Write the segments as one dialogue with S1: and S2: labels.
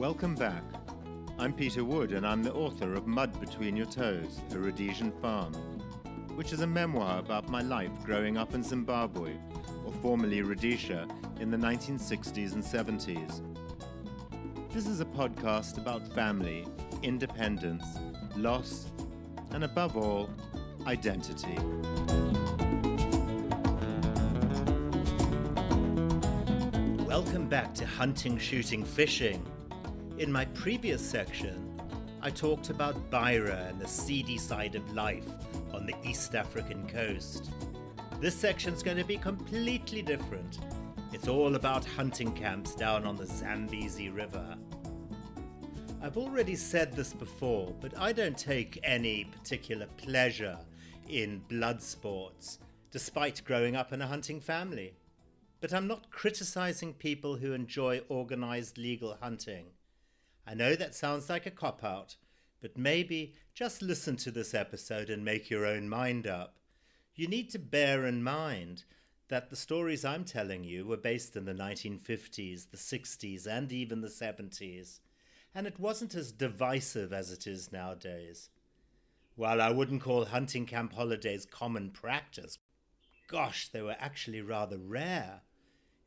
S1: Welcome back. I'm Peter Wood, and I'm the author of Mud Between Your Toes, a Rhodesian Farm, which is a memoir about my life growing up in Zimbabwe, or formerly Rhodesia, in the 1960s and 70s. This is a podcast about family, independence, loss, and above all, identity. Welcome back to Hunting, Shooting, Fishing. In my previous section, I talked about Beira and the seedy side of life on the East African coast. This section's going to be completely different. It's all about hunting camps down on the Zambezi River. I've already said this before, but I don't take any particular pleasure in blood sports, despite growing up in a hunting family. But I'm not criticizing people who enjoy organized legal hunting. I know that sounds like a cop out, but maybe just listen to this episode and make your own mind up. You need to bear in mind that the stories I'm telling you were based in the 1950s, the 60s, and even the 70s, and it wasn't as divisive as it is nowadays. While I wouldn't call hunting camp holidays common practice, gosh, they were actually rather rare.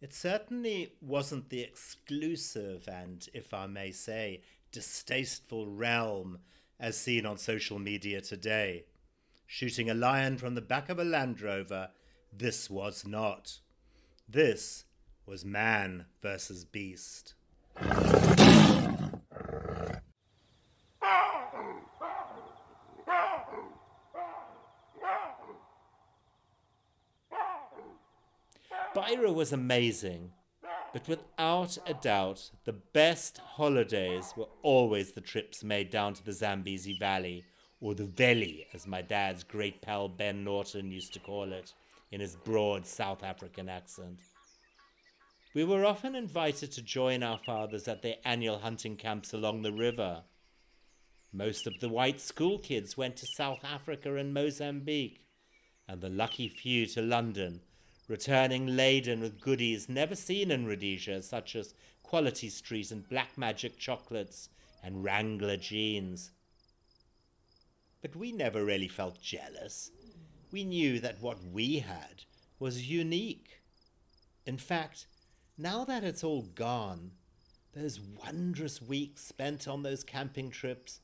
S1: It certainly wasn't the exclusive and, if I may say, distasteful realm as seen on social media today. Shooting a lion from the back of a Land Rover, this was not. This was man versus beast. Beira was amazing, but without a doubt, the best holidays were always the trips made down to the Zambezi Valley, or the Valley, as my dad's great pal Ben Norton used to call it, in his broad South African accent. We were often invited to join our fathers at their annual hunting camps along the river. Most of the white school kids went to South Africa and Mozambique, and the lucky few to London returning laden with goodies never seen in Rhodesia, such as Quality Street and Black Magic chocolates and Wrangler jeans. But we never really felt jealous. We knew that what we had was unique. In fact, now that it's all gone, those wondrous weeks spent on those camping trips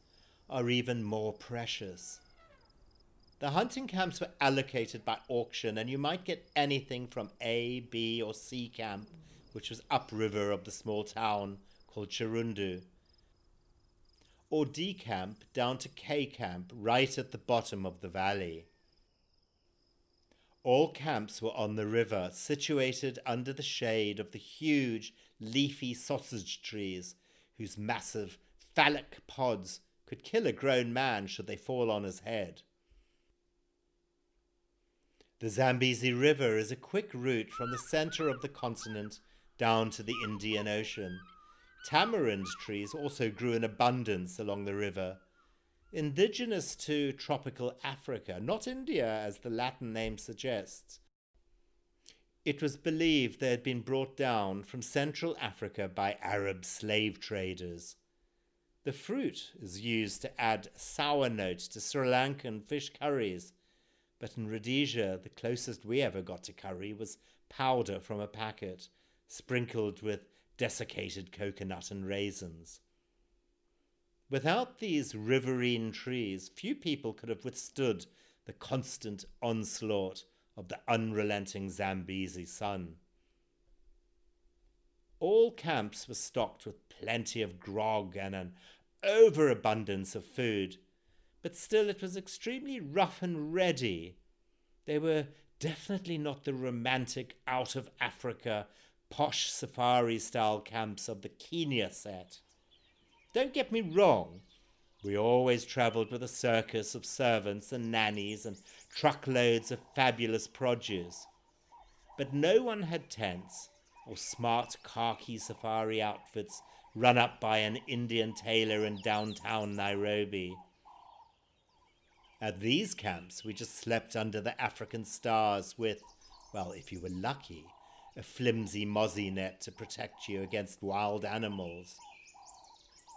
S1: are even more precious. The hunting camps were allocated by auction, and you might get anything from A, B, or C camp, which was upriver of the small town called Chirundu, or D camp down to K camp, right at the bottom of the valley. All camps were on the river, situated under the shade of the huge, leafy sausage trees, whose massive, phallic pods could kill a grown man should they fall on his head. The Zambezi River is a quick route from the center of the continent down to the Indian Ocean. Tamarind trees also grew in abundance along the river. Indigenous to tropical Africa, not India as the Latin name suggests. It was believed they had been brought down from Central Africa by Arab slave traders. The fruit is used to add sour notes to Sri Lankan fish curries but in Rhodesia, the closest we ever got to curry was powder from a packet, sprinkled with desiccated coconut and raisins. Without these riverine trees, few people could have withstood the constant onslaught of the unrelenting Zambezi sun. All camps were stocked with plenty of grog and an overabundance of food but still it was extremely rough and ready. They were definitely not the romantic out of Africa, posh safari style camps of the Kenya set. Don't get me wrong, we always travelled with a circus of servants and nannies and truckloads of fabulous produce. But no one had tents or smart khaki safari outfits run up by an Indian tailor in downtown Nairobi. At these camps, we just slept under the African stars with, well, if you were lucky, a flimsy mozzie net to protect you against wild animals.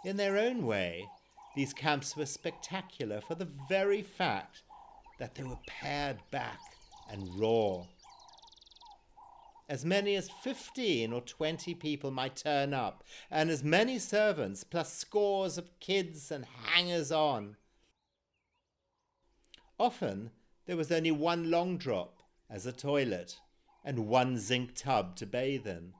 S1: In their own way, these camps were spectacular for the very fact that they were pared back and raw. As many as 15 or 20 people might turn up, and as many servants, plus scores of kids and hangers on. Often there was only one long drop as a toilet and one zinc tub to bathe in.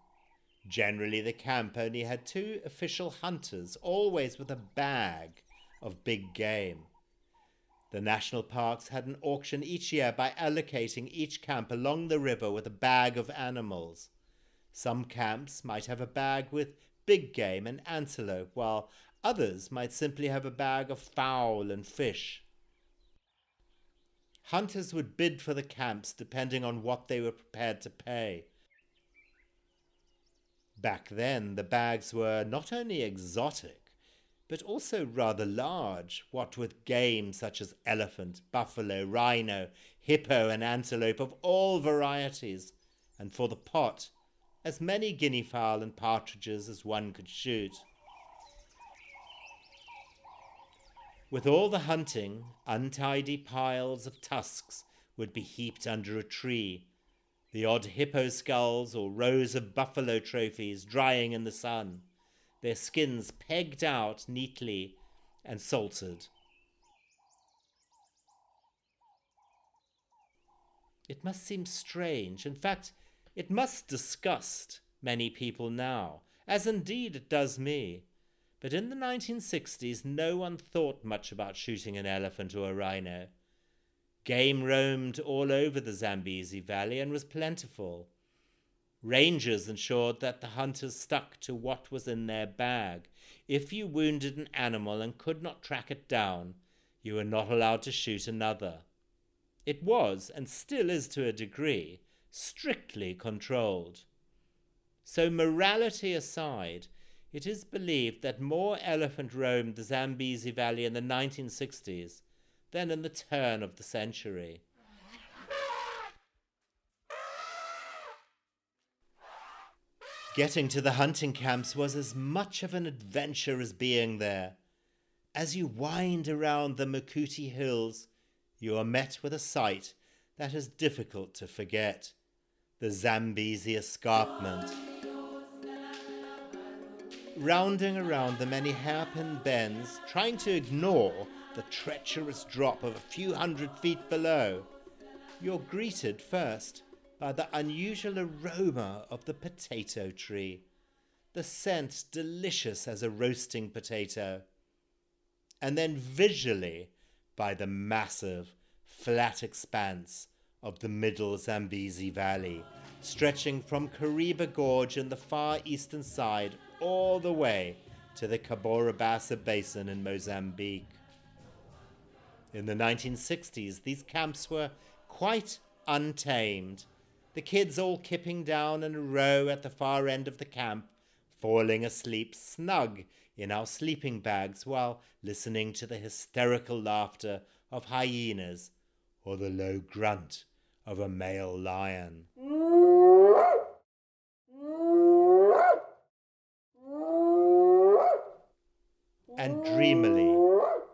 S1: Generally, the camp only had two official hunters, always with a bag of big game. The national parks had an auction each year by allocating each camp along the river with a bag of animals. Some camps might have a bag with big game and antelope, while others might simply have a bag of fowl and fish. Hunters would bid for the camps depending on what they were prepared to pay. Back then, the bags were not only exotic, but also rather large, what with game such as elephant, buffalo, rhino, hippo, and antelope of all varieties, and for the pot, as many guinea fowl and partridges as one could shoot. With all the hunting, untidy piles of tusks would be heaped under a tree, the odd hippo skulls or rows of buffalo trophies drying in the sun, their skins pegged out neatly and salted. It must seem strange, in fact, it must disgust many people now, as indeed it does me. But in the 1960s, no one thought much about shooting an elephant or a rhino. Game roamed all over the Zambezi Valley and was plentiful. Rangers ensured that the hunters stuck to what was in their bag. If you wounded an animal and could not track it down, you were not allowed to shoot another. It was, and still is to a degree, strictly controlled. So, morality aside, it is believed that more elephant roamed the Zambezi Valley in the 1960s than in the turn of the century. Getting to the hunting camps was as much of an adventure as being there. As you wind around the Makuti Hills, you are met with a sight that is difficult to forget the Zambezi Escarpment. Rounding around the many hairpin bends, trying to ignore the treacherous drop of a few hundred feet below, you're greeted first by the unusual aroma of the potato tree, the scent delicious as a roasting potato, and then visually by the massive, flat expanse of the middle Zambezi Valley, stretching from Kariba Gorge in the far eastern side all the way to the Cabora Bassa Basin in Mozambique. In the 1960s, these camps were quite untamed, the kids all kipping down in a row at the far end of the camp, falling asleep snug in our sleeping bags while listening to the hysterical laughter of hyenas or the low grunt of a male lion. And dreamily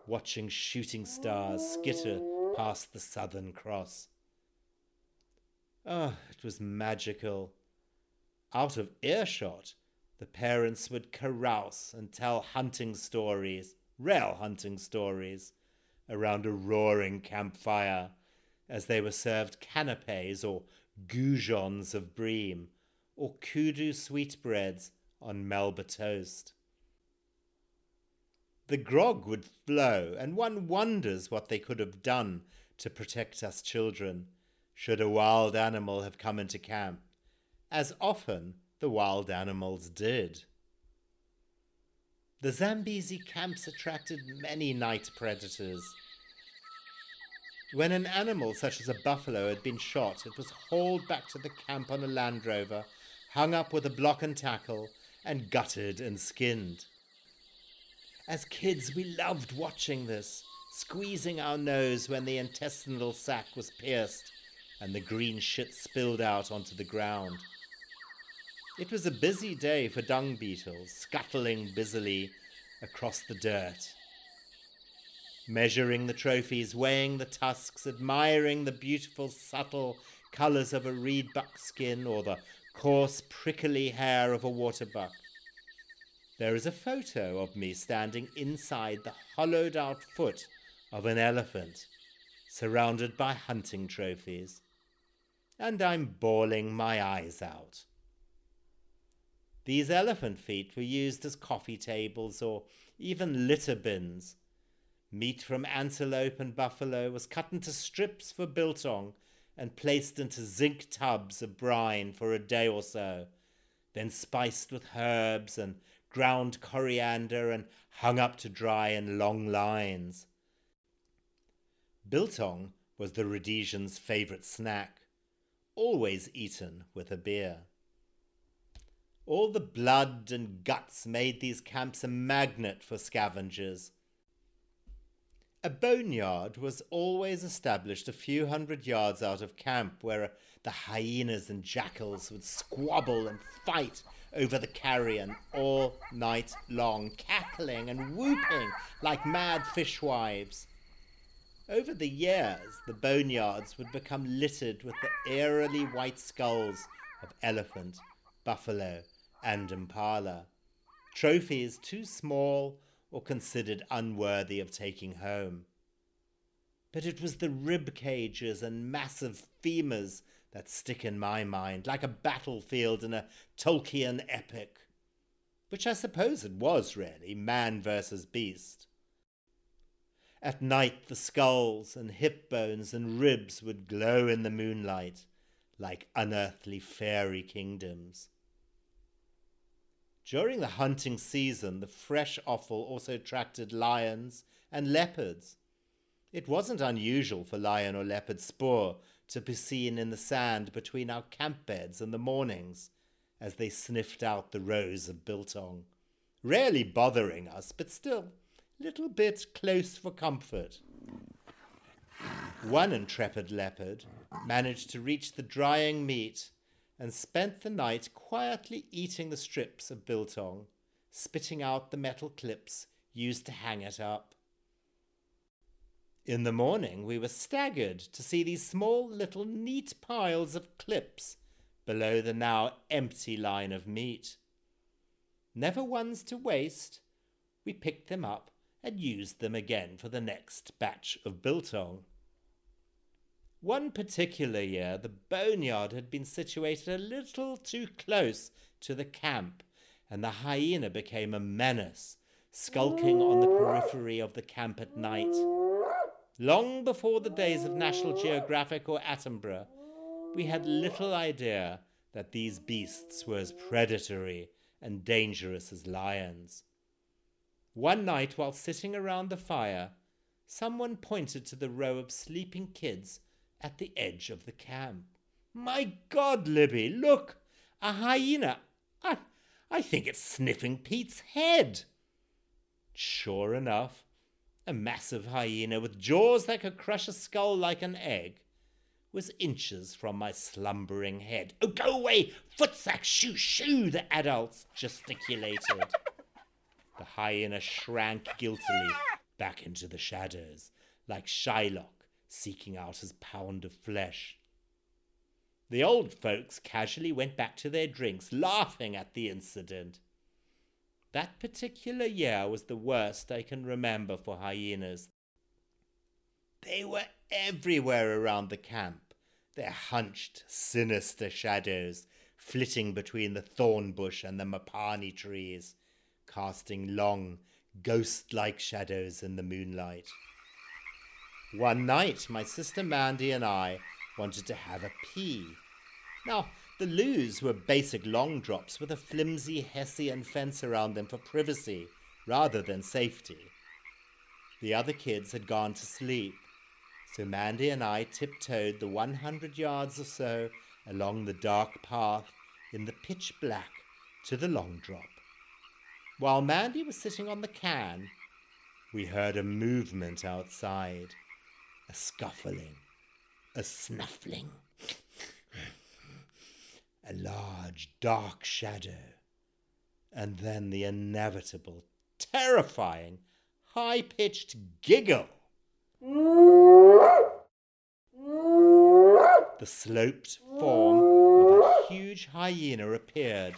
S1: watching shooting stars skitter past the Southern Cross. Oh, it was magical. Out of earshot, the parents would carouse and tell hunting stories, real hunting stories, around a roaring campfire as they were served canapes or goujons of bream or kudu sweetbreads on Melba toast. The grog would flow, and one wonders what they could have done to protect us children, should a wild animal have come into camp, as often the wild animals did. The Zambezi camps attracted many night predators. When an animal such as a buffalo had been shot, it was hauled back to the camp on a Land Rover, hung up with a block and tackle, and gutted and skinned. As kids, we loved watching this, squeezing our nose when the intestinal sac was pierced and the green shit spilled out onto the ground. It was a busy day for dung beetles, scuttling busily across the dirt. Measuring the trophies, weighing the tusks, admiring the beautiful, subtle colours of a reed buckskin or the coarse, prickly hair of a waterbuck. There is a photo of me standing inside the hollowed out foot of an elephant, surrounded by hunting trophies, and I'm bawling my eyes out. These elephant feet were used as coffee tables or even litter bins. Meat from antelope and buffalo was cut into strips for biltong and placed into zinc tubs of brine for a day or so, then spiced with herbs and ground coriander and hung up to dry in long lines. Biltong was the Rhodesians' favourite snack, always eaten with a beer. All the blood and guts made these camps a magnet for scavengers. A boneyard was always established a few hundred yards out of camp where uh, the hyenas and jackals would squabble and fight over the carrion all night long, cackling and whooping like mad fishwives. Over the years, the boneyards would become littered with the eerily white skulls of elephant, buffalo, and impala, trophies too small or considered unworthy of taking home. But it was the rib cages and massive femurs that stick in my mind, like a battlefield in a Tolkien epic, which I suppose it was really man versus beast. At night, the skulls and hip bones and ribs would glow in the moonlight like unearthly fairy kingdoms. During the hunting season, the fresh offal also attracted lions and leopards. It wasn't unusual for lion or leopard spoor to be seen in the sand between our camp beds in the mornings as they sniffed out the rows of biltong, rarely bothering us, but still a little bit close for comfort. One intrepid leopard managed to reach the drying meat and spent the night quietly eating the strips of biltong, spitting out the metal clips used to hang it up. In the morning, we were staggered to see these small little neat piles of clips below the now empty line of meat. Never ones to waste, we picked them up and used them again for the next batch of biltong. One particular year, the boneyard had been situated a little too close to the camp, and the hyena became a menace, skulking on the periphery of the camp at night. Long before the days of National Geographic or Attenborough, we had little idea that these beasts were as predatory and dangerous as lions. One night, while sitting around the fire, someone pointed to the row of sleeping kids at the edge of the camp. My God, Libby, look! A hyena! I, I think it's sniffing Pete's head. Sure enough, a massive hyena with jaws that could crush a skull like an egg was inches from my slumbering head. Oh, go away! Footsack! Shoo! Shoo! The adults gesticulated. the hyena shrank guiltily back into the shadows, like Shylock seeking out his pound of flesh. The old folks casually went back to their drinks, laughing at the incident. That particular year was the worst I can remember for hyenas. They were everywhere around the camp, their hunched, sinister shadows flitting between the thorn bush and the mapani trees, casting long, ghost like shadows in the moonlight. One night, my sister Mandy and I wanted to have a pee. Now, the loos were basic long drops with a flimsy Hessian fence around them for privacy rather than safety. The other kids had gone to sleep, so Mandy and I tiptoed the 100 yards or so along the dark path in the pitch black to the long drop. While Mandy was sitting on the can, we heard a movement outside a scuffling, a snuffling, a large dark shadow, and then the inevitable terrifying, high pitched giggle. The sloped form of a huge hyena appeared,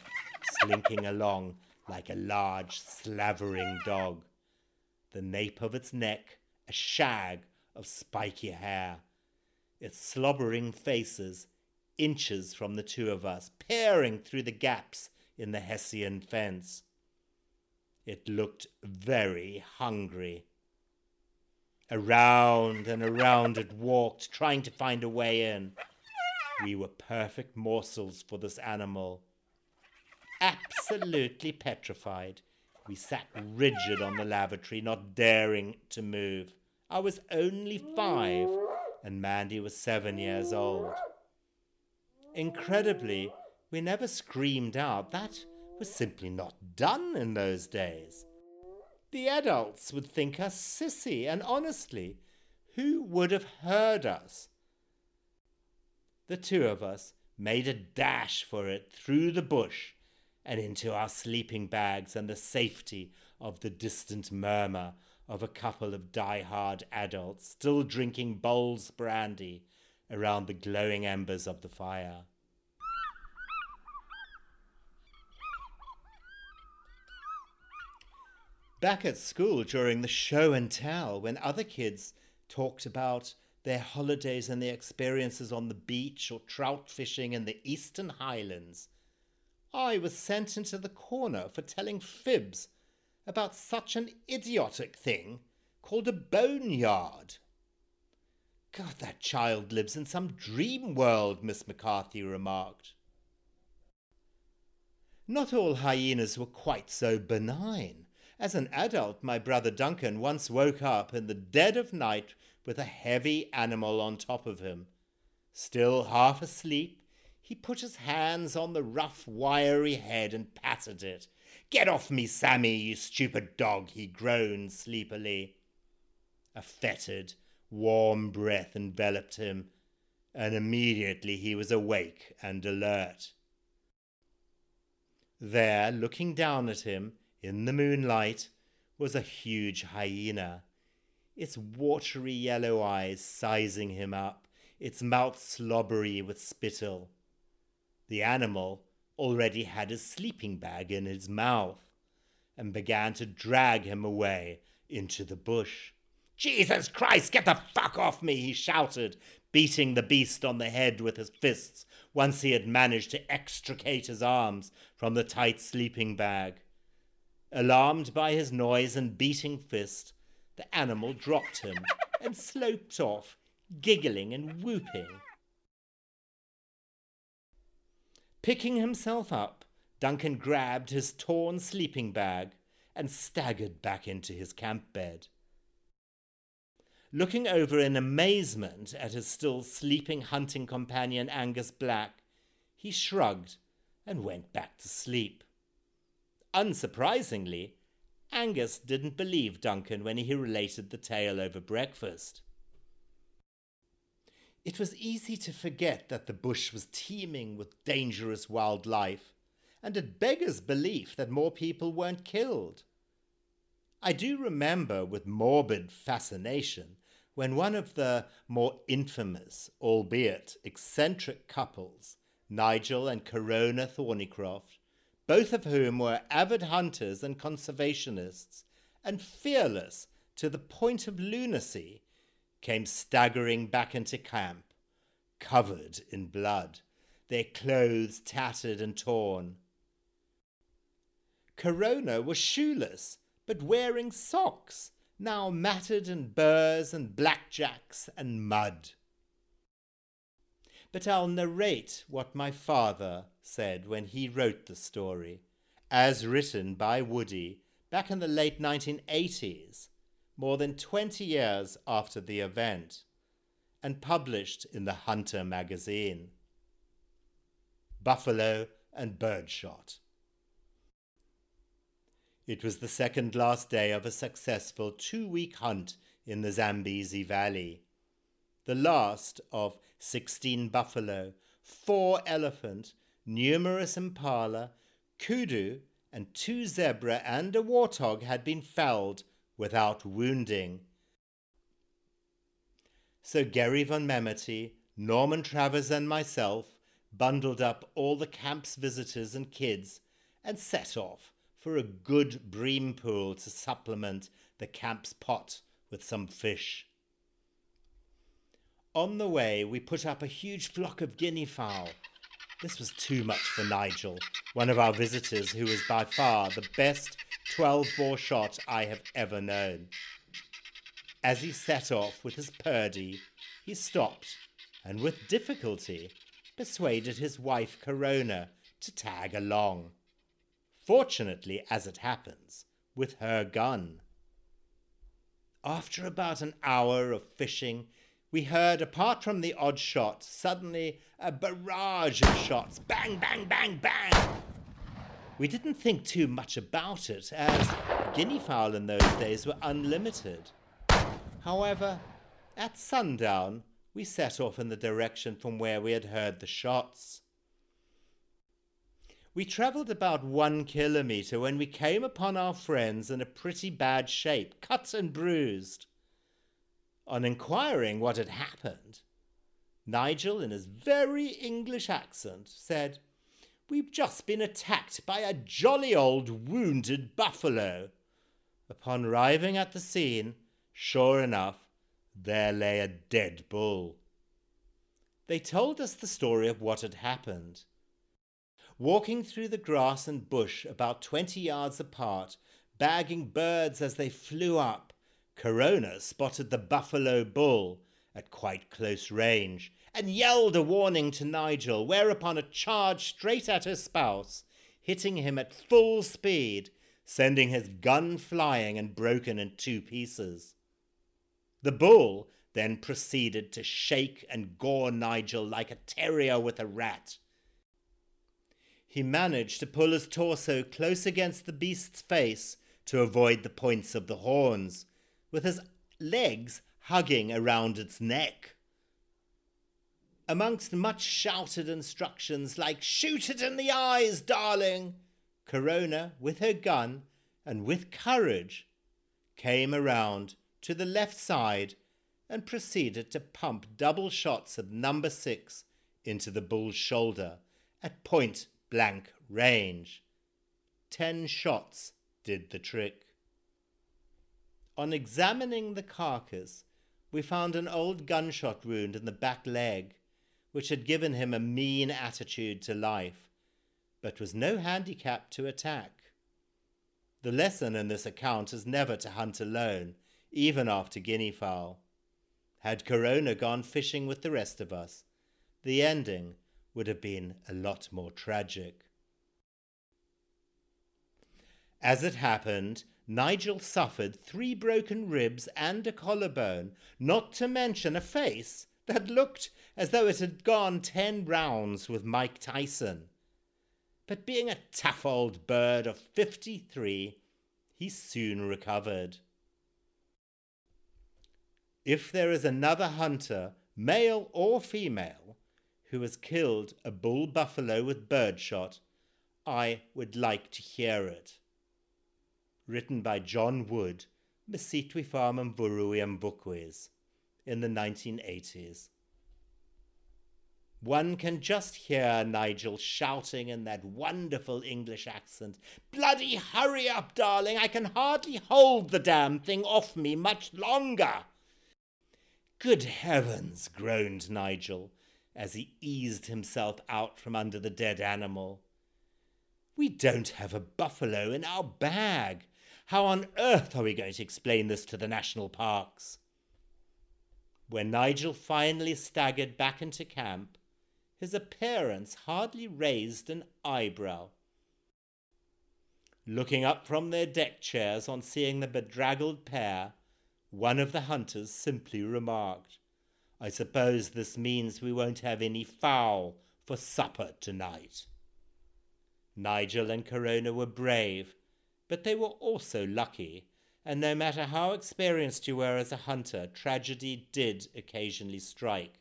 S1: slinking along like a large, slavering dog. The nape of its neck, a shag of spiky hair. Its slobbering faces, inches from the two of us, peering through the gaps in the Hessian fence. It looked very hungry. Around and around it walked, trying to find a way in. We were perfect morsels for this animal. Absolutely petrified, we sat rigid on the lavatory, not daring to move. I was only five, and Mandy was seven years old. Incredibly, we never screamed out. That was simply not done in those days. The adults would think us sissy, and honestly, who would have heard us? The two of us made a dash for it through the bush and into our sleeping bags and the safety of the distant murmur of a couple of die-hard adults still drinking Bols brandy around the glowing embers of the fire. Back at school during the show and tell, when other kids talked about their holidays and their experiences on the beach or trout fishing in the eastern highlands, I was sent into the corner for telling fibs about such an idiotic thing called a boneyard. God, that child lives in some dream world, Miss McCarthy remarked. Not all hyenas were quite so benign. As an adult, my brother Duncan once woke up in the dead of night with a heavy animal on top of him. Still half asleep, he put his hands on the rough, wiry head and patted it. Get off me, Sammy, you stupid dog, he groaned sleepily. A fetid, warm breath enveloped him, and immediately he was awake and alert. There, looking down at him in the moonlight, was a huge hyena, its watery yellow eyes sizing him up, its mouth slobbery with spittle. The animal already had his sleeping bag in his mouth and began to drag him away into the bush. Jesus Christ, get the fuck off me, he shouted, beating the beast on the head with his fists once he had managed to extricate his arms from the tight sleeping bag. Alarmed by his noise and beating fist, the animal dropped him and sloped off, giggling and whooping. Picking himself up, Duncan grabbed his torn sleeping bag and staggered back into his camp bed. Looking over in amazement at his still sleeping hunting companion Angus Black, he shrugged and went back to sleep. Unsurprisingly, Angus didn't believe Duncan when he related the tale over breakfast. It was easy to forget that the bush was teeming with dangerous wildlife, and it beggars belief that more people weren't killed. I do remember with morbid fascination when one of the more infamous, albeit eccentric couples, Nigel and Corona Thornycroft, both of whom were avid hunters and conservationists, and fearless to the point of lunacy, came staggering back into camp, covered in blood, their clothes tattered and torn. Corona was shoeless, but wearing socks, now matted in burrs and blackjacks and mud. But I'll narrate what my father said when he wrote the story, as written by Woody back in the late 1980s more than 20 years after the event, and published in the Hunter magazine. Buffalo and Birdshot. It was the second last day of a successful two week hunt in the Zambezi Valley. The last of 16 buffalo, four elephant, numerous impala, kudu, and two zebra and a warthog had been felled without wounding. So Gary von Memety, Norman Travers, and myself bundled up all the camp's visitors and kids and set off for a good bream pool to supplement the camp's pot with some fish. On the way, we put up a huge flock of guinea fowl. This was too much for Nigel, one of our visitors who was by far the best 12 bore shot I have ever known. As he set off with his Purdey, he stopped and with difficulty persuaded his wife Corona to tag along. Fortunately, as it happens, with her gun. After about an hour of fishing, we heard, apart from the odd shot, suddenly a barrage of shots bang, bang, bang, bang. We didn't think too much about it, as guinea fowl in those days were unlimited. However, at sundown, we set off in the direction from where we had heard the shots. We travelled about one kilometre when we came upon our friends in a pretty bad shape, cut and bruised. On inquiring what had happened, Nigel, in his very English accent, said, We've just been attacked by a jolly old wounded buffalo. Upon arriving at the scene, sure enough, there lay a dead bull. They told us the story of what had happened. Walking through the grass and bush about twenty yards apart, bagging birds as they flew up, Corona spotted the buffalo bull at quite close range and yelled a warning to Nigel, whereupon it charged straight at her spouse, hitting him at full speed, sending his gun flying and broken in two pieces. The bull then proceeded to shake and gore Nigel like a terrier with a rat. He managed to pull his torso close against the beast's face to avoid the points of the horns, with his legs hugging around its neck. Amongst much shouted instructions like, Shoot it in the eyes, darling! Corona, with her gun and with courage, came around to the left side and proceeded to pump double shots of number six into the bull's shoulder at point blank range. Ten shots did the trick. On examining the carcass, we found an old gunshot wound in the back leg, which had given him a mean attitude to life, but was no handicap to attack. The lesson in this account is never to hunt alone, even after guinea fowl. Had Corona gone fishing with the rest of us, the ending would have been a lot more tragic. As it happened, Nigel suffered three broken ribs and a collarbone, not to mention a face that looked as though it had gone ten rounds with Mike Tyson. But being a tough old bird of fifty three, he soon recovered. If there is another hunter, male or female, who has killed a bull buffalo with birdshot, I would like to hear it. Written by John Wood, Mesitwi Farm and Buruiam Bookwes, in the 1980s. One can just hear Nigel shouting in that wonderful English accent, Bloody hurry up, darling! I can hardly hold the damn thing off me much longer! Good heavens, groaned Nigel as he eased himself out from under the dead animal. We don't have a buffalo in our bag. How on earth are we going to explain this to the national parks? When Nigel finally staggered back into camp, his appearance hardly raised an eyebrow. Looking up from their deck chairs on seeing the bedraggled pair, one of the hunters simply remarked, I suppose this means we won't have any fowl for supper tonight. Nigel and Corona were brave, but they were also lucky, and no matter how experienced you were as a hunter, tragedy did occasionally strike,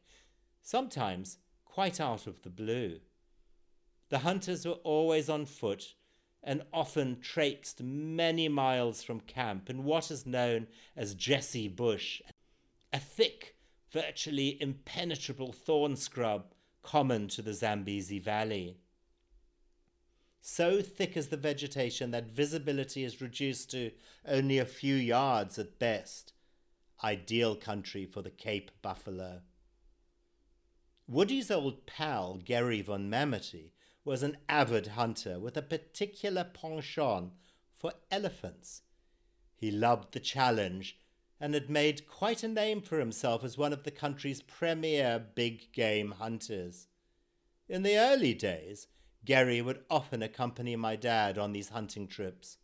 S1: sometimes quite out of the blue. The hunters were always on foot, and often traipsed many miles from camp in what is known as Jesse Bush, a thick, virtually impenetrable thorn scrub common to the Zambezi Valley. So thick is the vegetation that visibility is reduced to only a few yards at best. Ideal country for the Cape buffalo. Woody's old pal, Gary von Mammoety, was an avid hunter with a particular penchant for elephants. He loved the challenge and had made quite a name for himself as one of the country's premier big game hunters. In the early days, Gary would often accompany my dad on these hunting trips.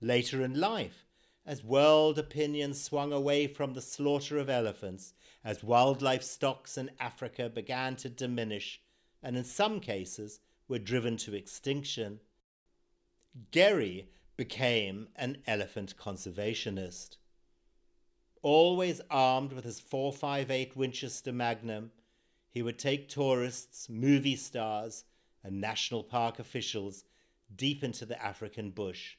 S1: Later in life, as world opinion swung away from the slaughter of elephants, as wildlife stocks in Africa began to diminish, and in some cases were driven to extinction, Gerry became an elephant conservationist. Always armed with his 458 Winchester Magnum, he would take tourists, movie stars, and national park officials deep into the African bush,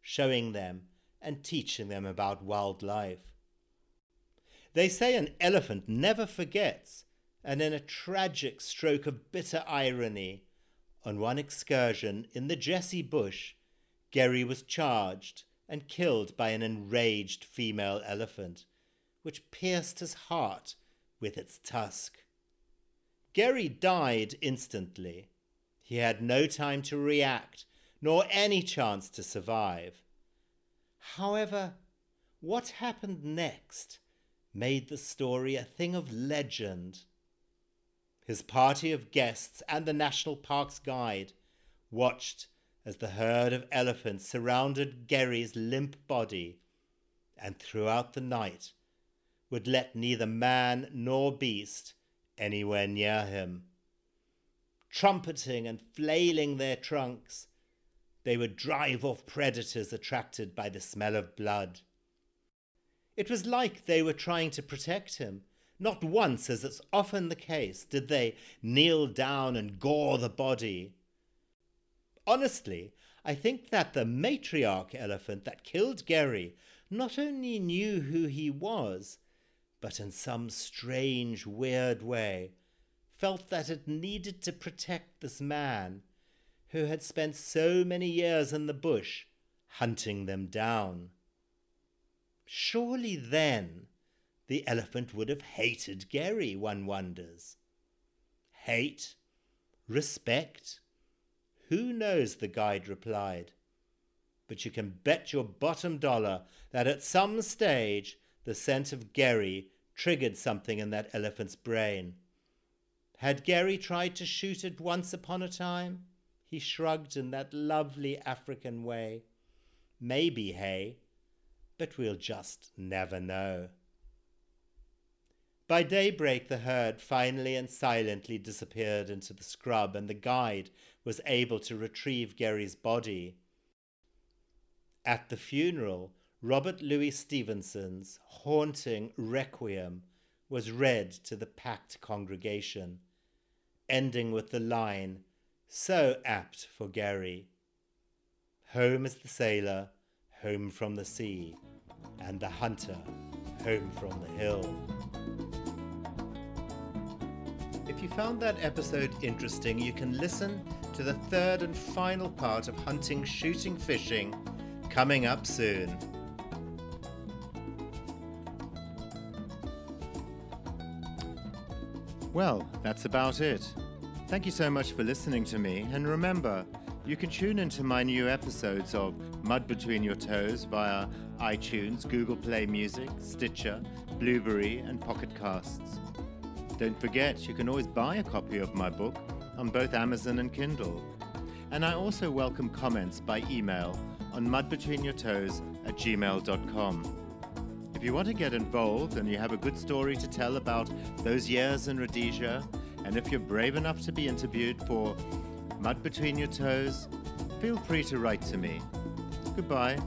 S1: showing them and teaching them about wildlife. They say an elephant never forgets, and in a tragic stroke of bitter irony, on one excursion in the Jesse bush, Gary was charged and killed by an enraged female elephant, which pierced his heart with its tusk. Gary died instantly, he had no time to react, nor any chance to survive. However, what happened next made the story a thing of legend. His party of guests and the National Park's guide watched as the herd of elephants surrounded Gary's limp body, and throughout the night would let neither man nor beast anywhere near him trumpeting and flailing their trunks. They would drive off predators attracted by the smell of blood. It was like they were trying to protect him. Not once, as is often the case, did they kneel down and gore the body. Honestly, I think that the matriarch elephant that killed Gary not only knew who he was, but in some strange, weird way felt that it needed to protect this man who had spent so many years in the bush hunting them down. Surely then the elephant would have hated Gary, one wonders. Hate? Respect? Who knows, the guide replied. But you can bet your bottom dollar that at some stage the scent of Gary triggered something in that elephant's brain. Had Gary tried to shoot it once upon a time? He shrugged in that lovely African way. Maybe, hey, but we'll just never know. By daybreak, the herd finally and silently disappeared into the scrub, and the guide was able to retrieve Gary's body. At the funeral, Robert Louis Stevenson's haunting requiem was read to the packed congregation ending with the line, so apt for Gary. Home is the sailor, home from the sea, and the hunter, home from the hill. If you found that episode interesting, you can listen to the third and final part of Hunting, Shooting, Fishing coming up soon. Well, that's about it. Thank you so much for listening to me, and remember, you can tune into my new episodes of Mud Between Your Toes via iTunes, Google Play Music, Stitcher, Blubrry, and Pocket Casts. Don't forget, you can always buy a copy of my book on both Amazon and Kindle. And I also welcome comments by email on mudbetweenyourtoes at gmail.com. If you want to get involved and you have a good story to tell about those years in Rhodesia, and if you're brave enough to be interviewed for Mud Between Your Toes, feel free to write to me. Goodbye.